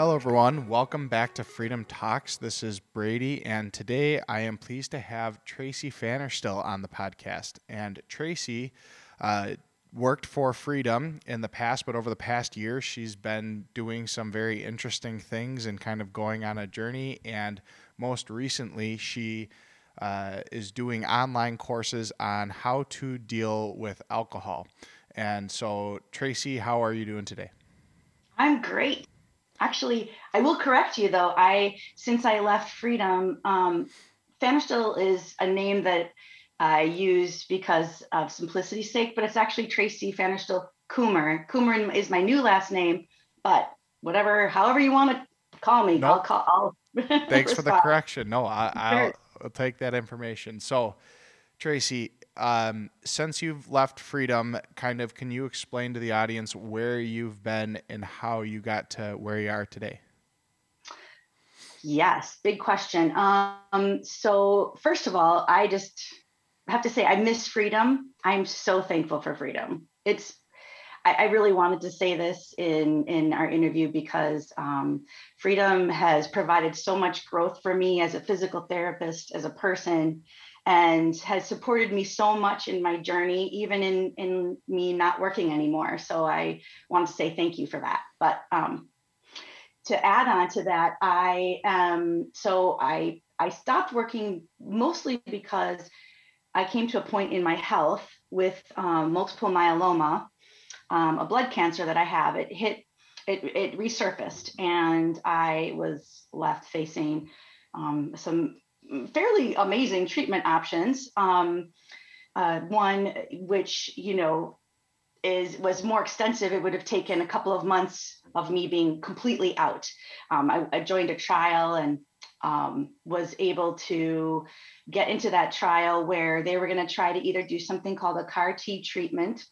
Hello, everyone. Welcome back to Freedom Talks. This is Brady, and today I am pleased to have Tracy Fannerstill on the podcast. And Tracy uh, worked for Freedom in the past, but over the past year, she's been doing some very interesting things and kind of going on a journey. And most recently, she uh, is doing online courses on how to deal with alcohol. And so, Tracy, how are you doing today? I'm great. Actually, I will correct you though. I since I left Freedom, um, is a name that I use because of simplicity's sake, but it's actually Tracy Fannerstill Coomer. Coomer is my new last name, but whatever, however you want to call me, nope. I'll call. I'll Thanks for the correction. No, I, will I'll take that information. So, Tracy, um, since you've left Freedom, kind of, can you explain to the audience where you've been and how you got to where you are today? Yes, big question. Um, so first of all, I just have to say I miss freedom. I'm so thankful for freedom. It's I, really wanted to say this in in our interview because um, freedom has provided so much growth for me as a physical therapist, as a person, and has supported me so much in my journey, even in in me not working anymore. So I want to say thank you for that. But um, to add on to that, I um so I I stopped working mostly because I came to a point in my health with um, multiple myeloma, um, a blood cancer that I have. It hit, it, it resurfaced, and I was left facing um, some fairly amazing treatment options. Um, uh, one which you know is was more extensive. It would have taken a couple of months of me being completely out. Um, I, I, joined a trial and um, was able to get into that trial where they were going to try to either do something called a CAR T treatment,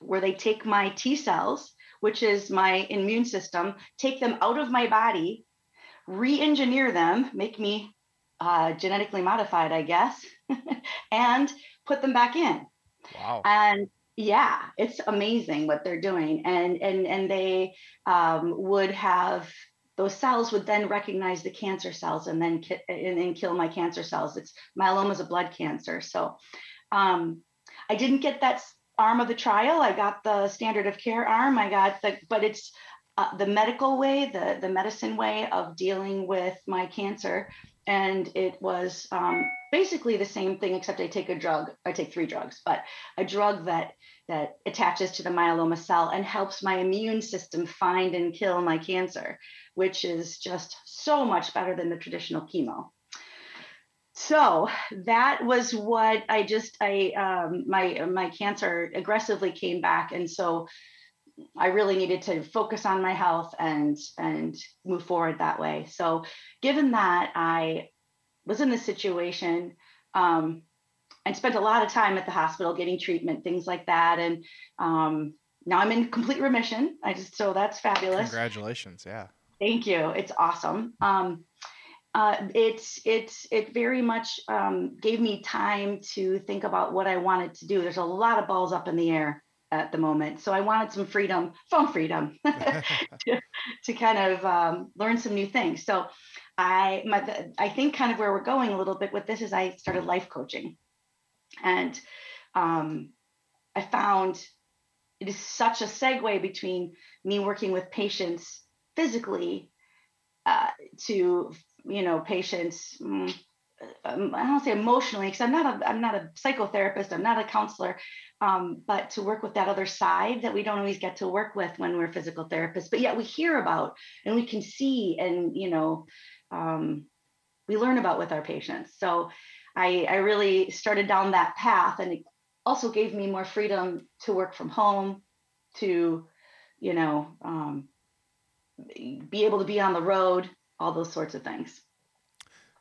where they take my T cells, which is my immune system, take them out of my body, re engineer them, make me uh, genetically modified, I guess, and put them back in. Wow. And yeah, it's amazing what they're doing. And and and they um, would have those cells would then recognize the cancer cells and then ki- and then kill my cancer cells. It's myeloma is a blood cancer. So um, I didn't get that arm of the trial. I got the standard of care arm. I got the, but it's uh, the medical way, the the medicine way of dealing with my cancer and it was um, basically the same thing except i take a drug i take three drugs but a drug that that attaches to the myeloma cell and helps my immune system find and kill my cancer which is just so much better than the traditional chemo. So that was what i just i um, my my cancer aggressively came back and so I really needed to focus on my health and and move forward that way. So, given that I was in this situation um, and spent a lot of time at the hospital getting treatment, things like that, and um, now I'm in complete remission. I just so that's fabulous. Congratulations! Yeah. Thank you. It's awesome. Um, uh, it's it's it very much um, gave me time to think about what I wanted to do. There's a lot of balls up in the air at the moment. So I wanted some freedom, phone freedom, to, to, kind of um, learn some new things. So I, my, I think kind of where we're going a little bit with this is I started life coaching, and um, I found it is such a segue between me working with patients physically uh, to you know patients. Mm, um, I don't say emotionally because I'm not a I'm not a psychotherapist. I'm not a counselor um, but to work with that other side that we don't always get to work with when we're physical therapists but yet we hear about and we can see and you know um, we learn about with our patients so I, I really started down that path and it also gave me more freedom to work from home to you know um, be able to be on the road all those sorts of things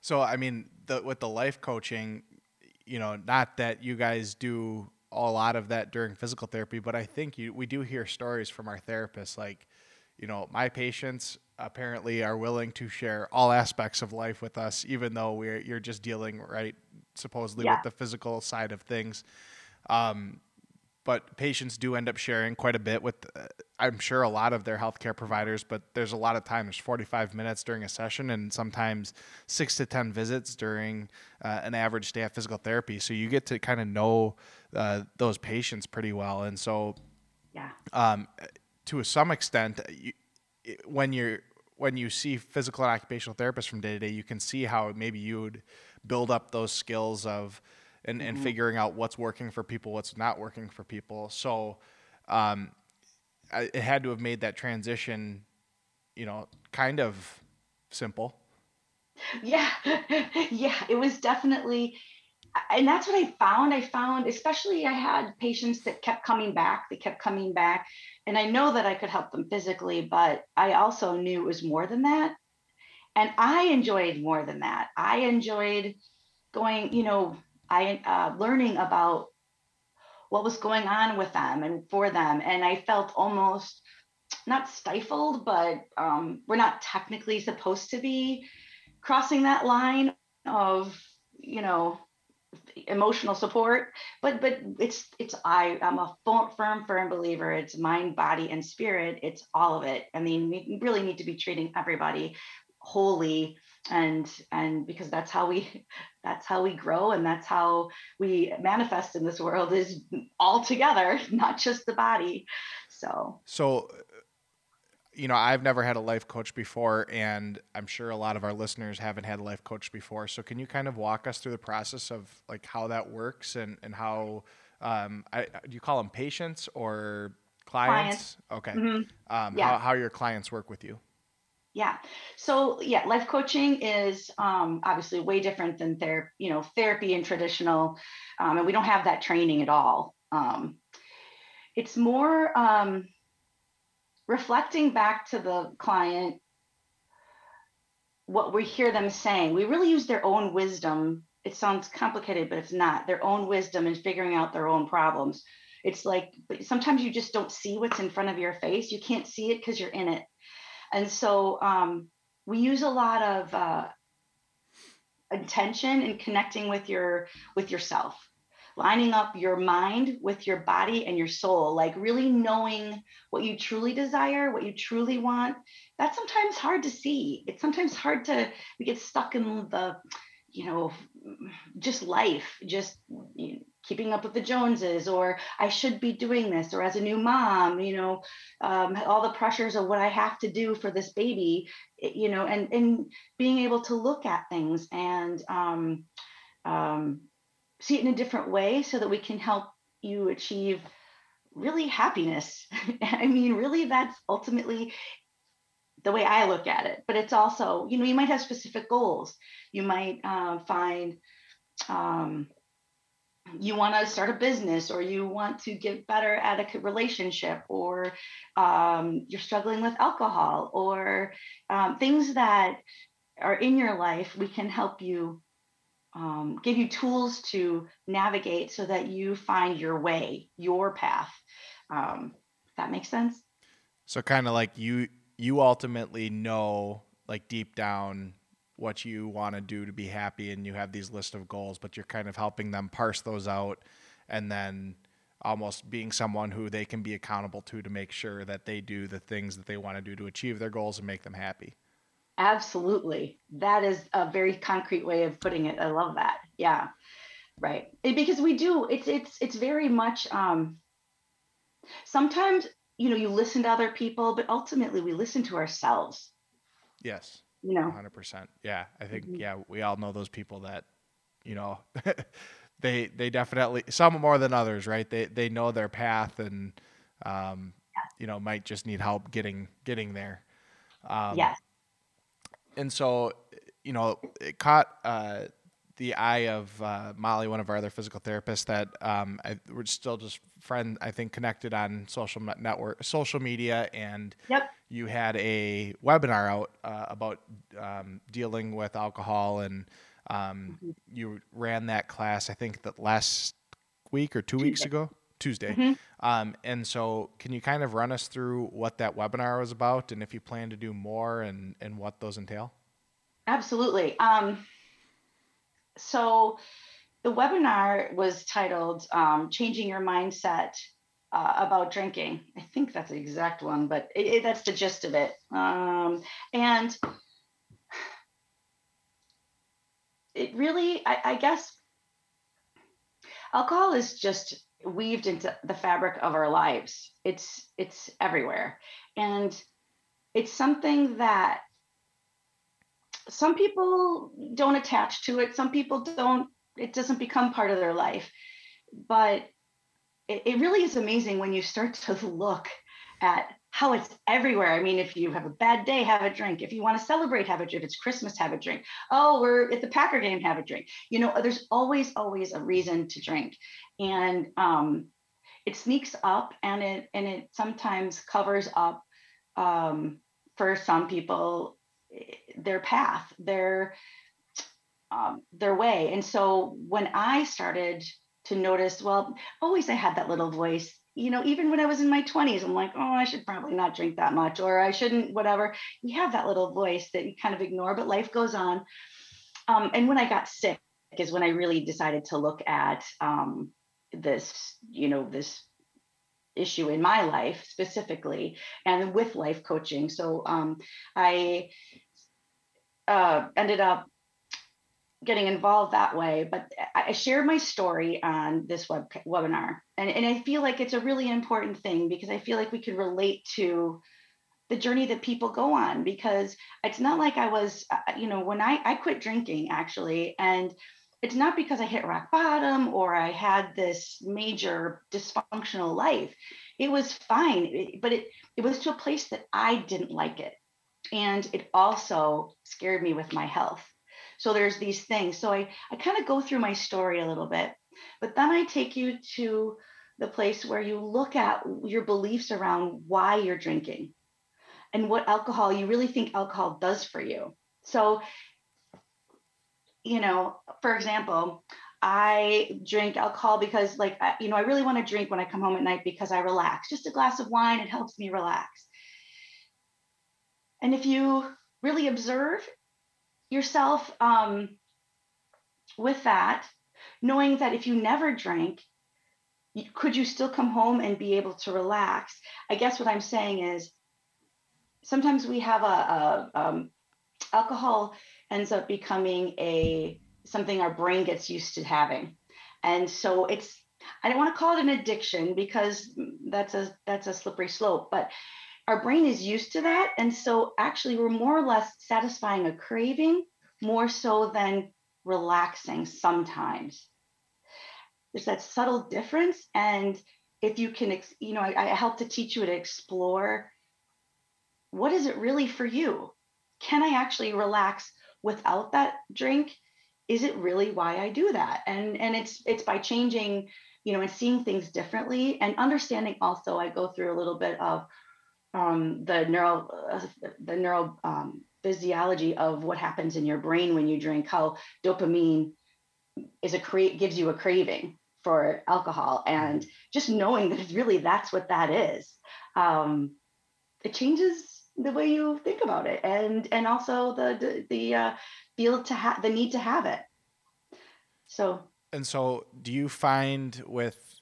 so i mean the, with the life coaching you know not that you guys do a lot of that during physical therapy, but I think you, we do hear stories from our therapists like, you know, my patients apparently are willing to share all aspects of life with us, even though we're you're just dealing right supposedly yeah. with the physical side of things. Um, but patients do end up sharing quite a bit with, uh, I'm sure, a lot of their healthcare providers. But there's a lot of time. There's 45 minutes during a session, and sometimes six to 10 visits during uh, an average day of physical therapy. So you get to kind of know uh, those patients pretty well. And so, yeah, um, to some extent, you, when you're when you see physical and occupational therapists from day to day, you can see how maybe you would build up those skills of and, mm-hmm. and figuring out what's working for people, what's not working for people. So um, I, it had to have made that transition, you know, kind of simple. Yeah, yeah, it was definitely, and that's what I found. I found, especially, I had patients that kept coming back. They kept coming back, and I know that I could help them physically, but I also knew it was more than that. And I enjoyed more than that. I enjoyed going, you know, I uh, learning about what was going on with them and for them, and I felt almost not stifled, but um, we're not technically supposed to be crossing that line of you know emotional support but but it's it's i i'm a firm firm believer. It's mind body and spirit. It's all of it. I mean we really need to be treating everybody wholly and and because that's how we that's how we grow and that's how we manifest in this world is all together not just the body so so you know i've never had a life coach before and i'm sure a lot of our listeners haven't had a life coach before so can you kind of walk us through the process of like how that works and and how um, I, do you call them patients or clients, clients. okay mm-hmm. um, yeah. how, how your clients work with you yeah. So yeah, life coaching is um, obviously way different than therapy, you know, therapy and traditional, um, and we don't have that training at all. Um, it's more um, reflecting back to the client what we hear them saying. We really use their own wisdom. It sounds complicated, but it's not. Their own wisdom in figuring out their own problems. It's like sometimes you just don't see what's in front of your face. You can't see it because you're in it and so um, we use a lot of uh, intention in connecting with your with yourself lining up your mind with your body and your soul like really knowing what you truly desire what you truly want. That's sometimes hard to see. It's sometimes hard to we get stuck in the you know just life just you know, keeping up with the Joneses, or I should be doing this, or as a new mom, you know, um, all the pressures of what I have to do for this baby, you know, and and being able to look at things and um, um, see it in a different way, so that we can help you achieve really happiness. I mean, really, that's ultimately the way I look at it. But it's also, you know, you might have specific goals. You might uh, find um, you want to start a business or you want to get better at a relationship or um, you're struggling with alcohol or um, things that are in your life we can help you um, give you tools to navigate so that you find your way your path. Um, that makes sense? So kind of like you you ultimately know like deep down what you want to do to be happy and you have these list of goals but you're kind of helping them parse those out and then almost being someone who they can be accountable to to make sure that they do the things that they want to do to achieve their goals and make them happy. Absolutely. That is a very concrete way of putting it. I love that. Yeah. Right. Because we do it's it's it's very much um sometimes you know you listen to other people but ultimately we listen to ourselves. Yes you know? 100% yeah i think mm-hmm. yeah we all know those people that you know they they definitely some more than others right? They they know their path and um yeah. you know might just need help getting getting there. Um yes. and so you know it caught uh the eye of uh, Molly, one of our other physical therapists, that um, I, we're still just friend. I think connected on social network, social media, and yep. you had a webinar out uh, about um, dealing with alcohol, and um, mm-hmm. you ran that class. I think that last week or two Tuesday. weeks ago. Tuesday. Mm-hmm. Um, and so, can you kind of run us through what that webinar was about and if you plan to do more and, and what those entail? Absolutely. Um, so the webinar was titled um, Changing Your Mindset uh, about drinking. I think that's the exact one, but it, it, that's the gist of it. Um, and it really, I, I guess, alcohol is just weaved into the fabric of our lives. It's it's everywhere, and it's something that some people don't attach to it. Some people don't. It doesn't become part of their life, but it, it really is amazing when you start to look at how it's everywhere. I mean, if you have a bad day, have a drink. If you want to celebrate, have a drink. If it's Christmas, have a drink. Oh, we're at the Packer game, have a drink. You know, there's always, always a reason to drink. And um, it sneaks up and it and it sometimes covers up um, for some people their path, their um, their way. And so when I started to notice, well, always I had that little voice you know, even when I was in my 20s, I'm like, oh, I should probably not drink that much, or I shouldn't, whatever. You have that little voice that you kind of ignore, but life goes on. Um, and when I got sick is when I really decided to look at um, this, you know, this issue in my life specifically and with life coaching. So um, I uh, ended up getting involved that way. But I shared my story on this web webinar, and, and I feel like it's a really important thing because I feel like we can relate to the journey that people go on because it's not like I was, uh, you know, when I, I quit drinking actually, and it's not because I hit rock bottom or I had this major dysfunctional life. It was fine, but it, it was to a place that I didn't like it. And it also scared me with my health. So there's these things. So I, I kind of go through my story a little bit, but then I take you to the place where you look at your beliefs around why you're drinking and what alcohol you really think alcohol does for you. So, you know, for example, I drink alcohol because, like, you know, I really want to drink when I come home at night because I relax. Just a glass of wine, it helps me relax. And if you really observe, yourself um, with that, knowing that if you never drank, could you still come home and be able to relax? I guess what I'm saying is sometimes we have a, a um, alcohol ends up becoming a something our brain gets used to having, and so it's I don't want to call it an addiction because that's a that's a slippery slope, but our brain is used to that. And so actually, we're more or less satisfying a craving more so than relaxing sometimes. There's that subtle difference. And if you can, you know, I, I help to teach you to explore what is it really for you? Can I actually relax without that drink? Is it really why I do that? And and it's it's by changing, you know, and seeing things differently and understanding also I go through a little bit of um, the neuro uh, the neuro um, physiology of what happens in your brain when you drink how dopamine is a create gives you a craving for alcohol and just knowing that it's really that's what that is um, it changes the way you think about it and and also the the, uh, feel to have the need to have it so and so do you find with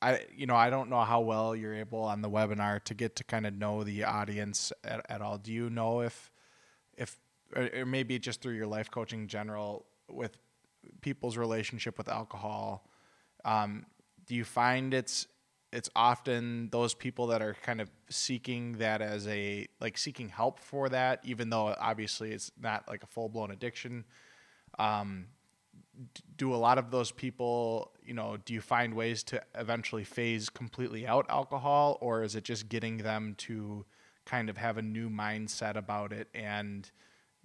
I you know I don't know how well you're able on the webinar to get to kind of know the audience at, at all. Do you know if if or maybe just through your life coaching in general with people's relationship with alcohol, um, do you find it's it's often those people that are kind of seeking that as a like seeking help for that, even though obviously it's not like a full blown addiction. Um, do a lot of those people, you know, do you find ways to eventually phase completely out alcohol, or is it just getting them to kind of have a new mindset about it and,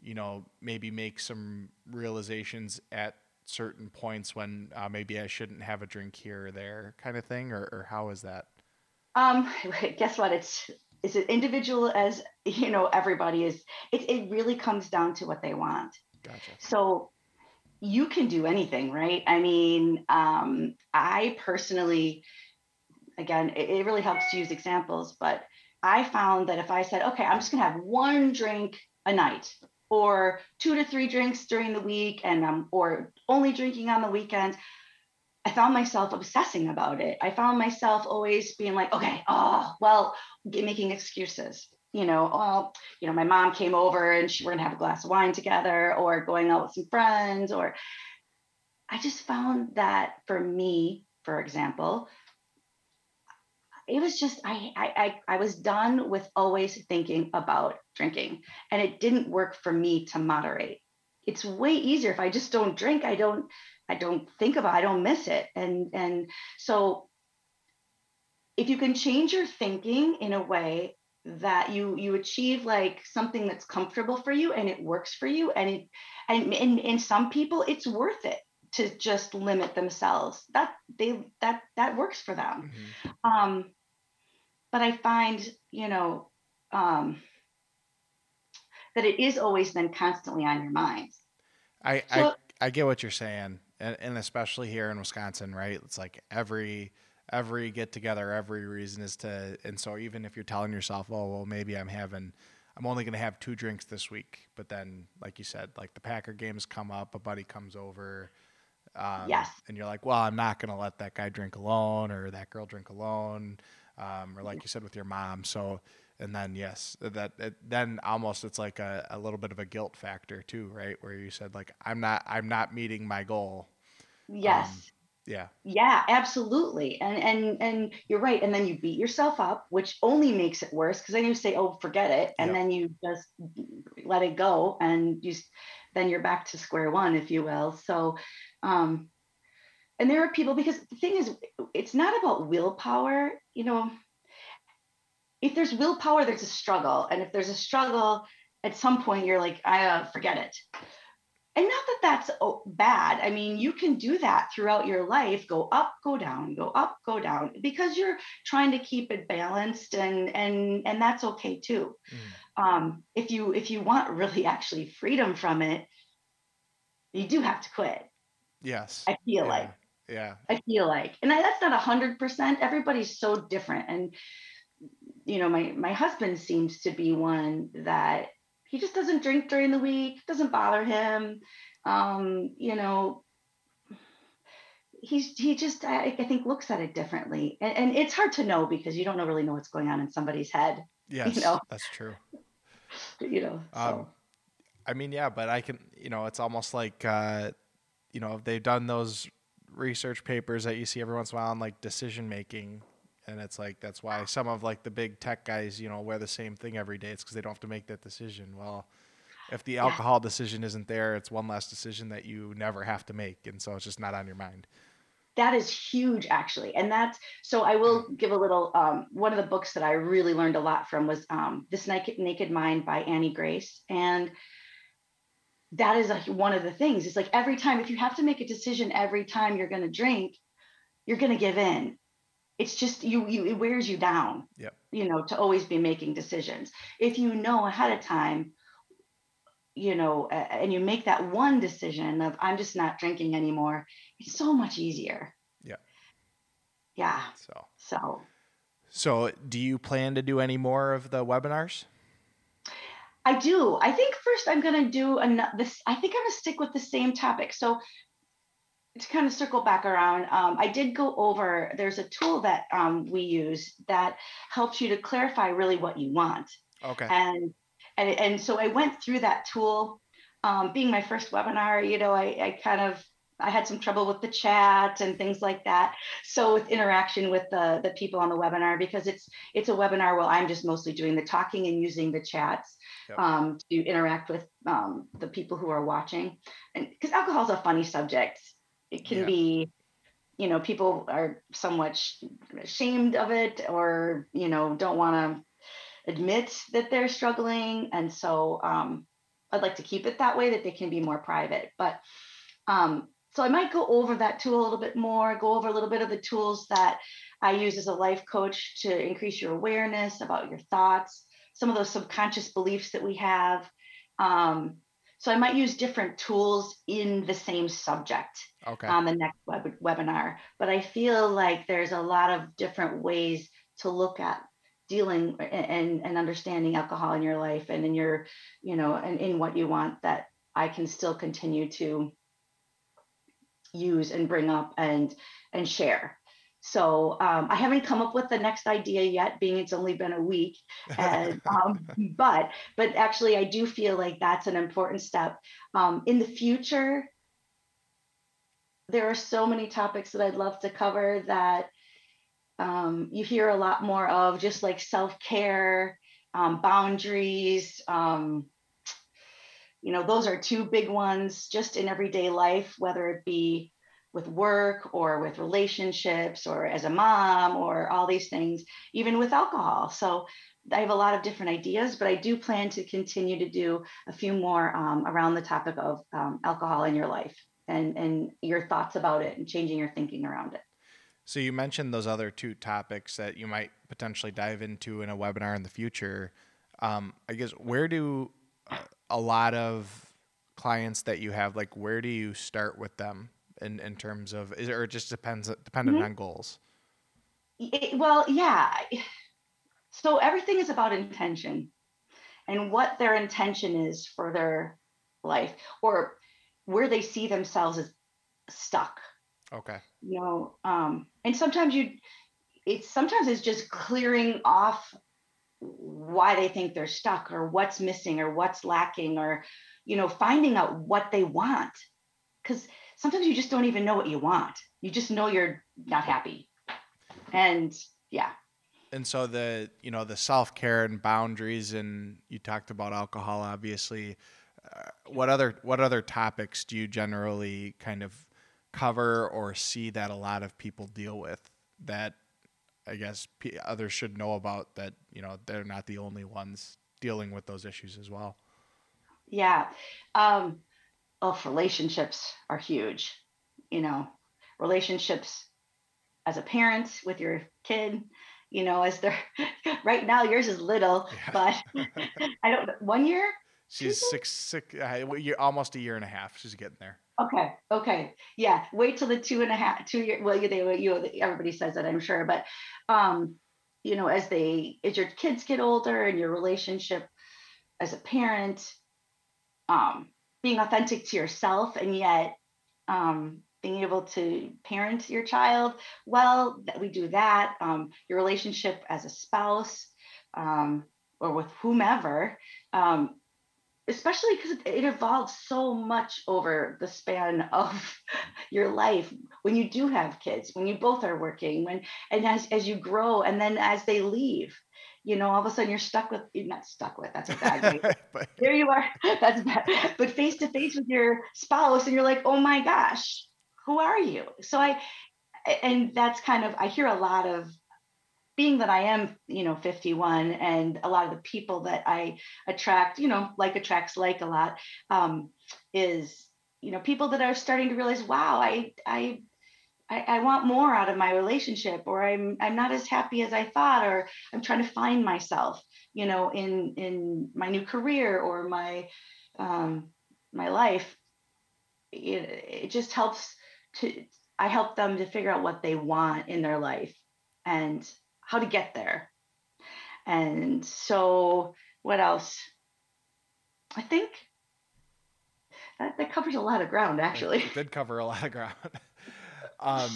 you know, maybe make some realizations at certain points when uh, maybe I shouldn't have a drink here or there, kind of thing, or, or how is that? Um, guess what? It's it's it individual as you know everybody is. It it really comes down to what they want. Gotcha. So you can do anything, right? I mean, um, I personally, again, it, it really helps to use examples, but I found that if I said, okay, I'm just gonna have one drink a night or two to three drinks during the week and um, or only drinking on the weekends, I found myself obsessing about it. I found myself always being like, okay, oh, well, making excuses. You know, oh, you know, my mom came over and she, we're gonna have a glass of wine together, or going out with some friends, or I just found that for me, for example, it was just I, I I was done with always thinking about drinking, and it didn't work for me to moderate. It's way easier if I just don't drink. I don't I don't think about. I don't miss it, and and so if you can change your thinking in a way that you you achieve like something that's comfortable for you and it works for you and it and in, in some people it's worth it to just limit themselves that they that that works for them mm-hmm. um but i find you know um that it is always then constantly on your mind i so, I, I get what you're saying and, and especially here in wisconsin right it's like every every get together every reason is to and so even if you're telling yourself oh well maybe i'm having i'm only going to have two drinks this week but then like you said like the packer games come up a buddy comes over um, yes. And you're like, well, I'm not going to let that guy drink alone or that girl drink alone, um, or like you said with your mom. So, and then yes, that it, then almost it's like a, a little bit of a guilt factor too, right? Where you said like, I'm not, I'm not meeting my goal. Yes. Um, yeah. Yeah, absolutely. And and and you're right. And then you beat yourself up, which only makes it worse because then you say, "Oh, forget it," and yep. then you just let it go, and you then you're back to square one, if you will. So um, and there are people because the thing is, it's not about willpower. You know, if there's willpower, there's a struggle, and if there's a struggle, at some point you're like, I uh, forget it. And not that that's oh, bad. I mean, you can do that throughout your life. Go up, go down, go up, go down, because you're trying to keep it balanced, and and and that's okay too. Mm. Um, if you if you want really actually freedom from it, you do have to quit Yes. I feel yeah. like. Yeah. I feel like, and I, that's not a hundred percent. Everybody's so different, and you know, my my husband seems to be one that he just doesn't drink during the week. Doesn't bother him. Um, you know, he's he just I, I think looks at it differently, and, and, it's hard to know because you don't know, really know what's going on in somebody's head. Yes, you know? that's true. you know. So. Um, I mean, yeah, but I can, you know, it's almost like uh, you know they've done those research papers that you see every once in a while on like decision making and it's like that's why some of like the big tech guys you know wear the same thing every day. It's because they don't have to make that decision. Well if the alcohol yeah. decision isn't there it's one less decision that you never have to make. And so it's just not on your mind. That is huge actually. And that's so i will give a little um, one of the books that i really learned a lot from was um, this naked, naked mind by annie grace. And that is a, one of the things. It's like every time, if you have to make a decision every time you're going to drink, you're going to give in. It's just you, you, it wears you down. Yep. You know, to always be making decisions. If you know ahead of time, you know, uh, and you make that one decision of I'm just not drinking anymore, it's so much easier. Yeah. Yeah. So. So. So, do you plan to do any more of the webinars? I do. I think first I'm going to do an, this. I think I'm going to stick with the same topic. So to kind of circle back around, um, I did go over. There's a tool that um, we use that helps you to clarify really what you want. Okay. And and and so I went through that tool. Um, being my first webinar, you know, I, I kind of I had some trouble with the chat and things like that. So with interaction with the the people on the webinar, because it's it's a webinar where I'm just mostly doing the talking and using the chats yep. um, to interact with um, the people who are watching. And because alcohol is a funny subject, it can yeah. be, you know, people are somewhat ashamed of it or, you know, don't want to admit that they're struggling. And so um, I'd like to keep it that way that they can be more private. But um, so I might go over that tool a little bit more, go over a little bit of the tools that I use as a life coach to increase your awareness about your thoughts, some of those subconscious beliefs that we have. Um, so I might use different tools in the same subject okay. on the next web- webinar. But I feel like there's a lot of different ways to look at dealing and, and understanding alcohol in your life and in your, you know, and in what you want that I can still continue to use and bring up and and share so um, I haven't come up with the next idea yet, being it's only been a week. And, um, but but actually, I do feel like that's an important step. Um, in the future, there are so many topics that I'd love to cover that um, you hear a lot more of, just like self care, um, boundaries. Um, you know, those are two big ones just in everyday life, whether it be with work or with relationships or as a mom or all these things, even with alcohol. So I have a lot of different ideas, but I do plan to continue to do a few more um, around the topic of um, alcohol in your life and, and your thoughts about it and changing your thinking around it. So you mentioned those other two topics that you might potentially dive into in a webinar in the future. Um, I guess where do uh, a lot of clients that you have like where do you start with them in, in terms of is or it just depends dependent mm-hmm. on goals? It, well yeah so everything is about intention and what their intention is for their life or where they see themselves as stuck. Okay. You know um and sometimes you it's sometimes it's just clearing off why they think they're stuck or what's missing or what's lacking or you know finding out what they want. Because sometimes you just don't even know what you want. You just know you're not happy. And yeah. And so the, you know, the self-care and boundaries and you talked about alcohol obviously. Uh, what other what other topics do you generally kind of cover or see that a lot of people deal with that I guess p- others should know about that, you know, they're not the only ones dealing with those issues as well. Yeah. Um, oh, relationships are huge. You know, relationships as a parent with your kid, you know, as they're right now, yours is little, yeah. but I don't one year. She's six, six, uh, you're almost a year and a half. She's getting there. Okay. Okay. Yeah. Wait till the two and a half, two year. Well, you, they, you, everybody says that, I'm sure, but, um, you know, as they, as your kids get older and your relationship as a parent, um, being authentic to yourself and yet um, being able to parent your child well that we do that um, your relationship as a spouse um, or with whomever um, especially because it evolves so much over the span of your life. When you do have kids when you both are working when and as, as you grow and then as they leave you know, all of a sudden you're stuck with, you're not stuck with, that's a bad way. but, there you are, that's bad. But face to face with your spouse and you're like, oh my gosh, who are you? So I, and that's kind of, I hear a lot of, being that I am, you know, 51 and a lot of the people that I attract, you know, like attracts like a lot, um, is, you know, people that are starting to realize, wow, I, I I, I, want more out of my relationship or I'm I'm not as happy as I thought or I'm trying to find myself you know in in my new career or my um, my life. It, it just helps to I help them to figure out what they want in their life and how to get there. And so what else? I think that, that covers a lot of ground actually. it did cover a lot of ground Um,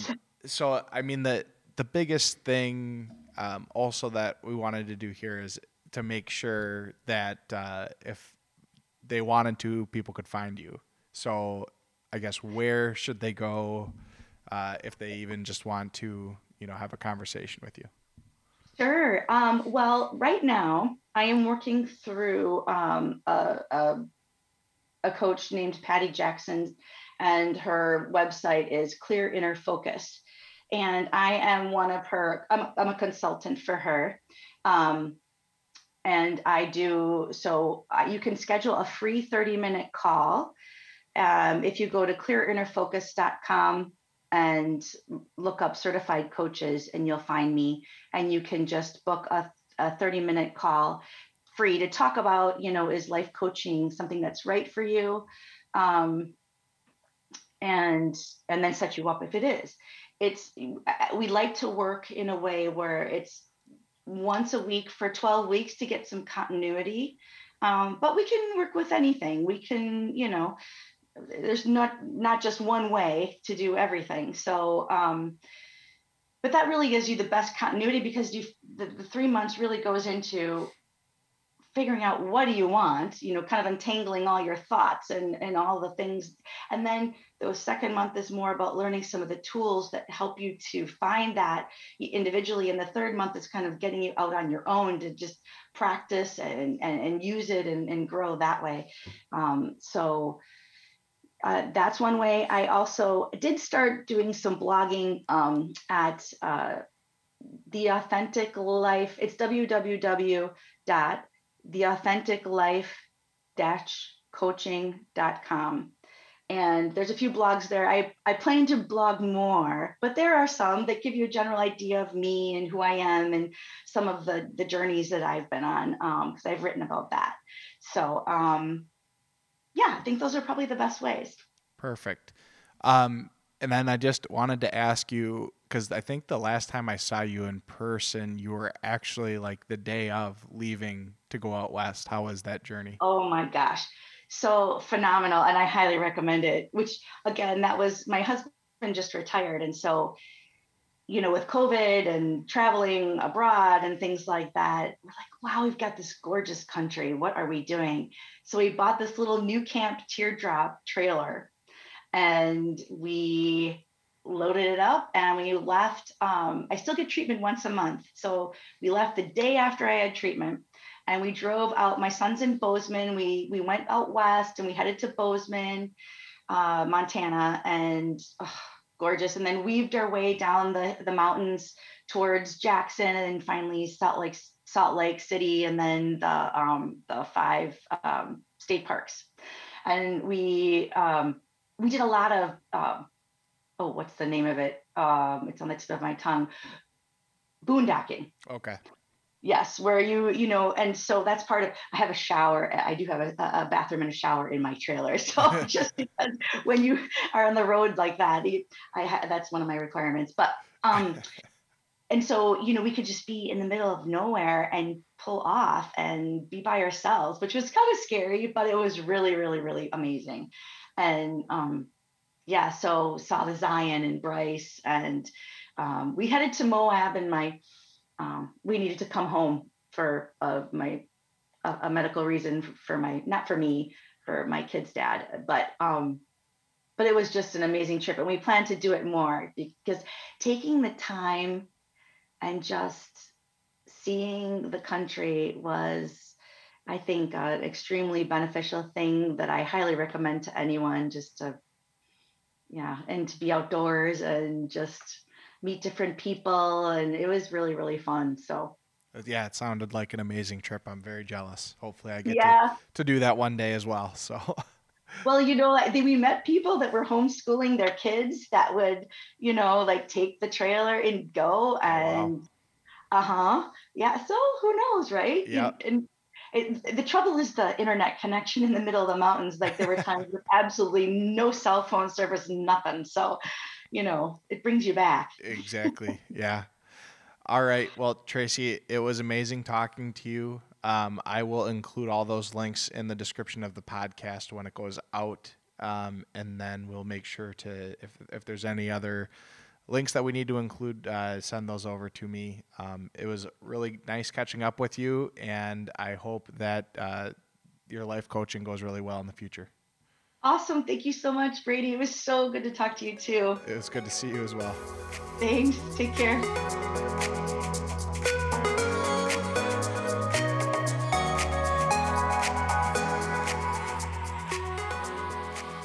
so I mean the the biggest thing um, also that we wanted to do here is to make sure that uh, if they wanted to, people could find you. So I guess where should they go uh, if they even just want to, you know, have a conversation with you? Sure. Um, well, right now I am working through um, a, a, a coach named Patty Jackson and her website is Clear Inner Focus. And I am one of her, I'm, I'm a consultant for her. Um, and I do, so uh, you can schedule a free 30 minute call. Um, if you go to clearinnerfocus.com and look up certified coaches, and you'll find me, and you can just book a, a 30 minute call free to talk about, you know, is life coaching something that's right for you? Um, and and then set you up if it is it's we like to work in a way where it's once a week for 12 weeks to get some continuity um, but we can work with anything we can you know there's not not just one way to do everything. So, um, but that really gives you the best continuity because you the, the three months really goes into figuring out what do you want you know kind of untangling all your thoughts and and all the things. And then the second month is more about learning some of the tools that help you to find that individually. And the third month is kind of getting you out on your own to just practice and and, and use it and, and grow that way. Um, so uh, that's one way. I also did start doing some blogging um, at uh, the authentic life. It's www dot theauthenticlife-coaching.com. And there's a few blogs there. I, I plan to blog more, but there are some that give you a general idea of me and who I am and some of the, the journeys that I've been on because um, I've written about that. So, um, yeah, I think those are probably the best ways. Perfect. Um, and then I just wanted to ask you because I think the last time I saw you in person, you were actually like the day of leaving to go out west. How was that journey? Oh my gosh. So phenomenal. And I highly recommend it, which again, that was my husband just retired. And so, you know, with COVID and traveling abroad and things like that, we're like, wow, we've got this gorgeous country. What are we doing? So we bought this little nuCamp teardrop trailer and we loaded it up and we left. Um, I still get treatment once a month. So we left the day after I had treatment and we drove out. My son's in Bozeman. We, we went out west and we headed to Bozeman, uh, Montana, and oh, gorgeous. And then weaved our way down the, the mountains towards Jackson and finally Salt Lake, Salt Lake City, and then the, um, the five um, state parks. And we, um, we did a lot of uh, oh, what's the name of it? Um, it's on the tip of my tongue. Boondocking. Okay. Yes, where you you know, and so that's part of. I have a shower. I do have a, a bathroom and a shower in my trailer. So just because when you are on the road like that, I ha- that's one of my requirements. But um, and so you know, we could just be in the middle of nowhere and pull off and be by ourselves, which was kind of scary, but it was really, really, really amazing. And um, yeah, so saw the Zion and Bryce, and um, we headed to Moab, and my um, we needed to come home for uh, my a, a, medical reason for my not for me for my kid's dad, but um, but it was just an amazing trip, and we plan to do it more because taking the time and just seeing the country was I think an extremely beneficial thing that I highly recommend to anyone just to yeah, and to be outdoors and just meet different people. And it was really, really fun. So, uh, yeah, it sounded like an amazing trip. I'm very jealous. Hopefully, I get yeah. to, to do that one day as well. So, well, you know, we met people that were homeschooling their kids that would, you know, like take the trailer and go and, oh, wow. uh huh, yeah. So who knows, right? Yeah. And, and it, the trouble is the internet connection in the middle of the mountains. Like there were times with absolutely no cell phone service, nothing. So, you know, it brings you back. exactly. Yeah. All right. Well, Tracy, it was amazing talking to you. Um, I will include all those links in the description of the podcast when it goes out. Um, and then we'll make sure to, if, if there's any other links that we need to include, uh, send those over to me. Um, it was really nice catching up with you, and I hope that uh, your life coaching goes really well in the future. Awesome. Thank you so much, Brady. It was so good to talk to you, too. It was good to see you as well. Thanks. Take care.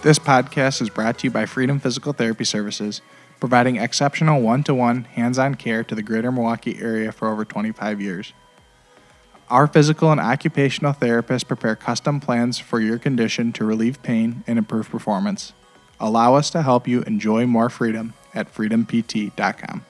This podcast is brought to you by Freedom Physical Therapy Services providing exceptional one to one hands on care to the greater Milwaukee area for over 25 years. Our physical and occupational therapists prepare custom plans for your condition to relieve pain and improve performance. Allow us to help you enjoy more freedom at freedompt.com.